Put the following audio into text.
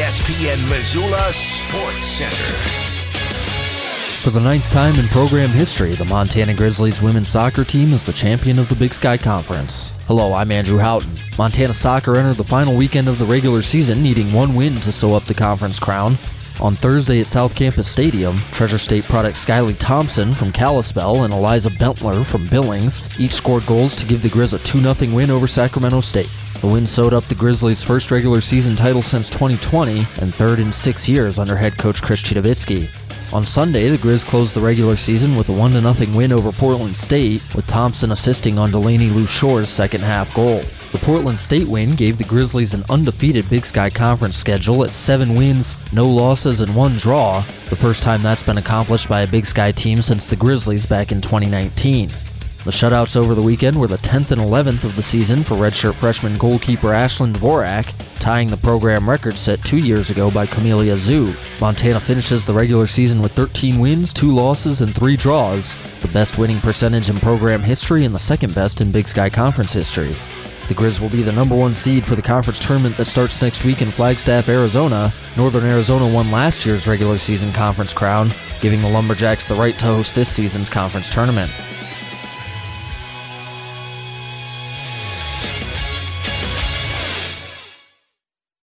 ESPN Missoula Sports Center. For the ninth time in program history, the Montana Grizzlies women's soccer team is the champion of the Big Sky Conference. Hello, I'm Andrew Houghton. Montana soccer entered the final weekend of the regular season, needing one win to sew up the conference crown. On Thursday at South Campus Stadium, Treasure State product Skyly Thompson from Kalispell and Eliza Bentler from Billings each scored goals to give the Grizz a 2-0 win over Sacramento State. The win sewed up the Grizzlies' first regular season title since 2020 and third in six years under head coach Chris Citowicki. On Sunday, the Grizz closed the regular season with a 1 0 win over Portland State, with Thompson assisting on Delaney Lushaw's second half goal. The Portland State win gave the Grizzlies an undefeated Big Sky Conference schedule at seven wins, no losses, and one draw, the first time that's been accomplished by a Big Sky team since the Grizzlies back in 2019. The shutouts over the weekend were the 10th and 11th of the season for redshirt freshman goalkeeper Ashlyn Dvorak, tying the program record set two years ago by Camelia Zhu. Montana finishes the regular season with 13 wins, 2 losses, and 3 draws, the best winning percentage in program history and the second best in Big Sky Conference history. The Grizz will be the number one seed for the conference tournament that starts next week in Flagstaff, Arizona. Northern Arizona won last year's regular season conference crown, giving the Lumberjacks the right to host this season's conference tournament.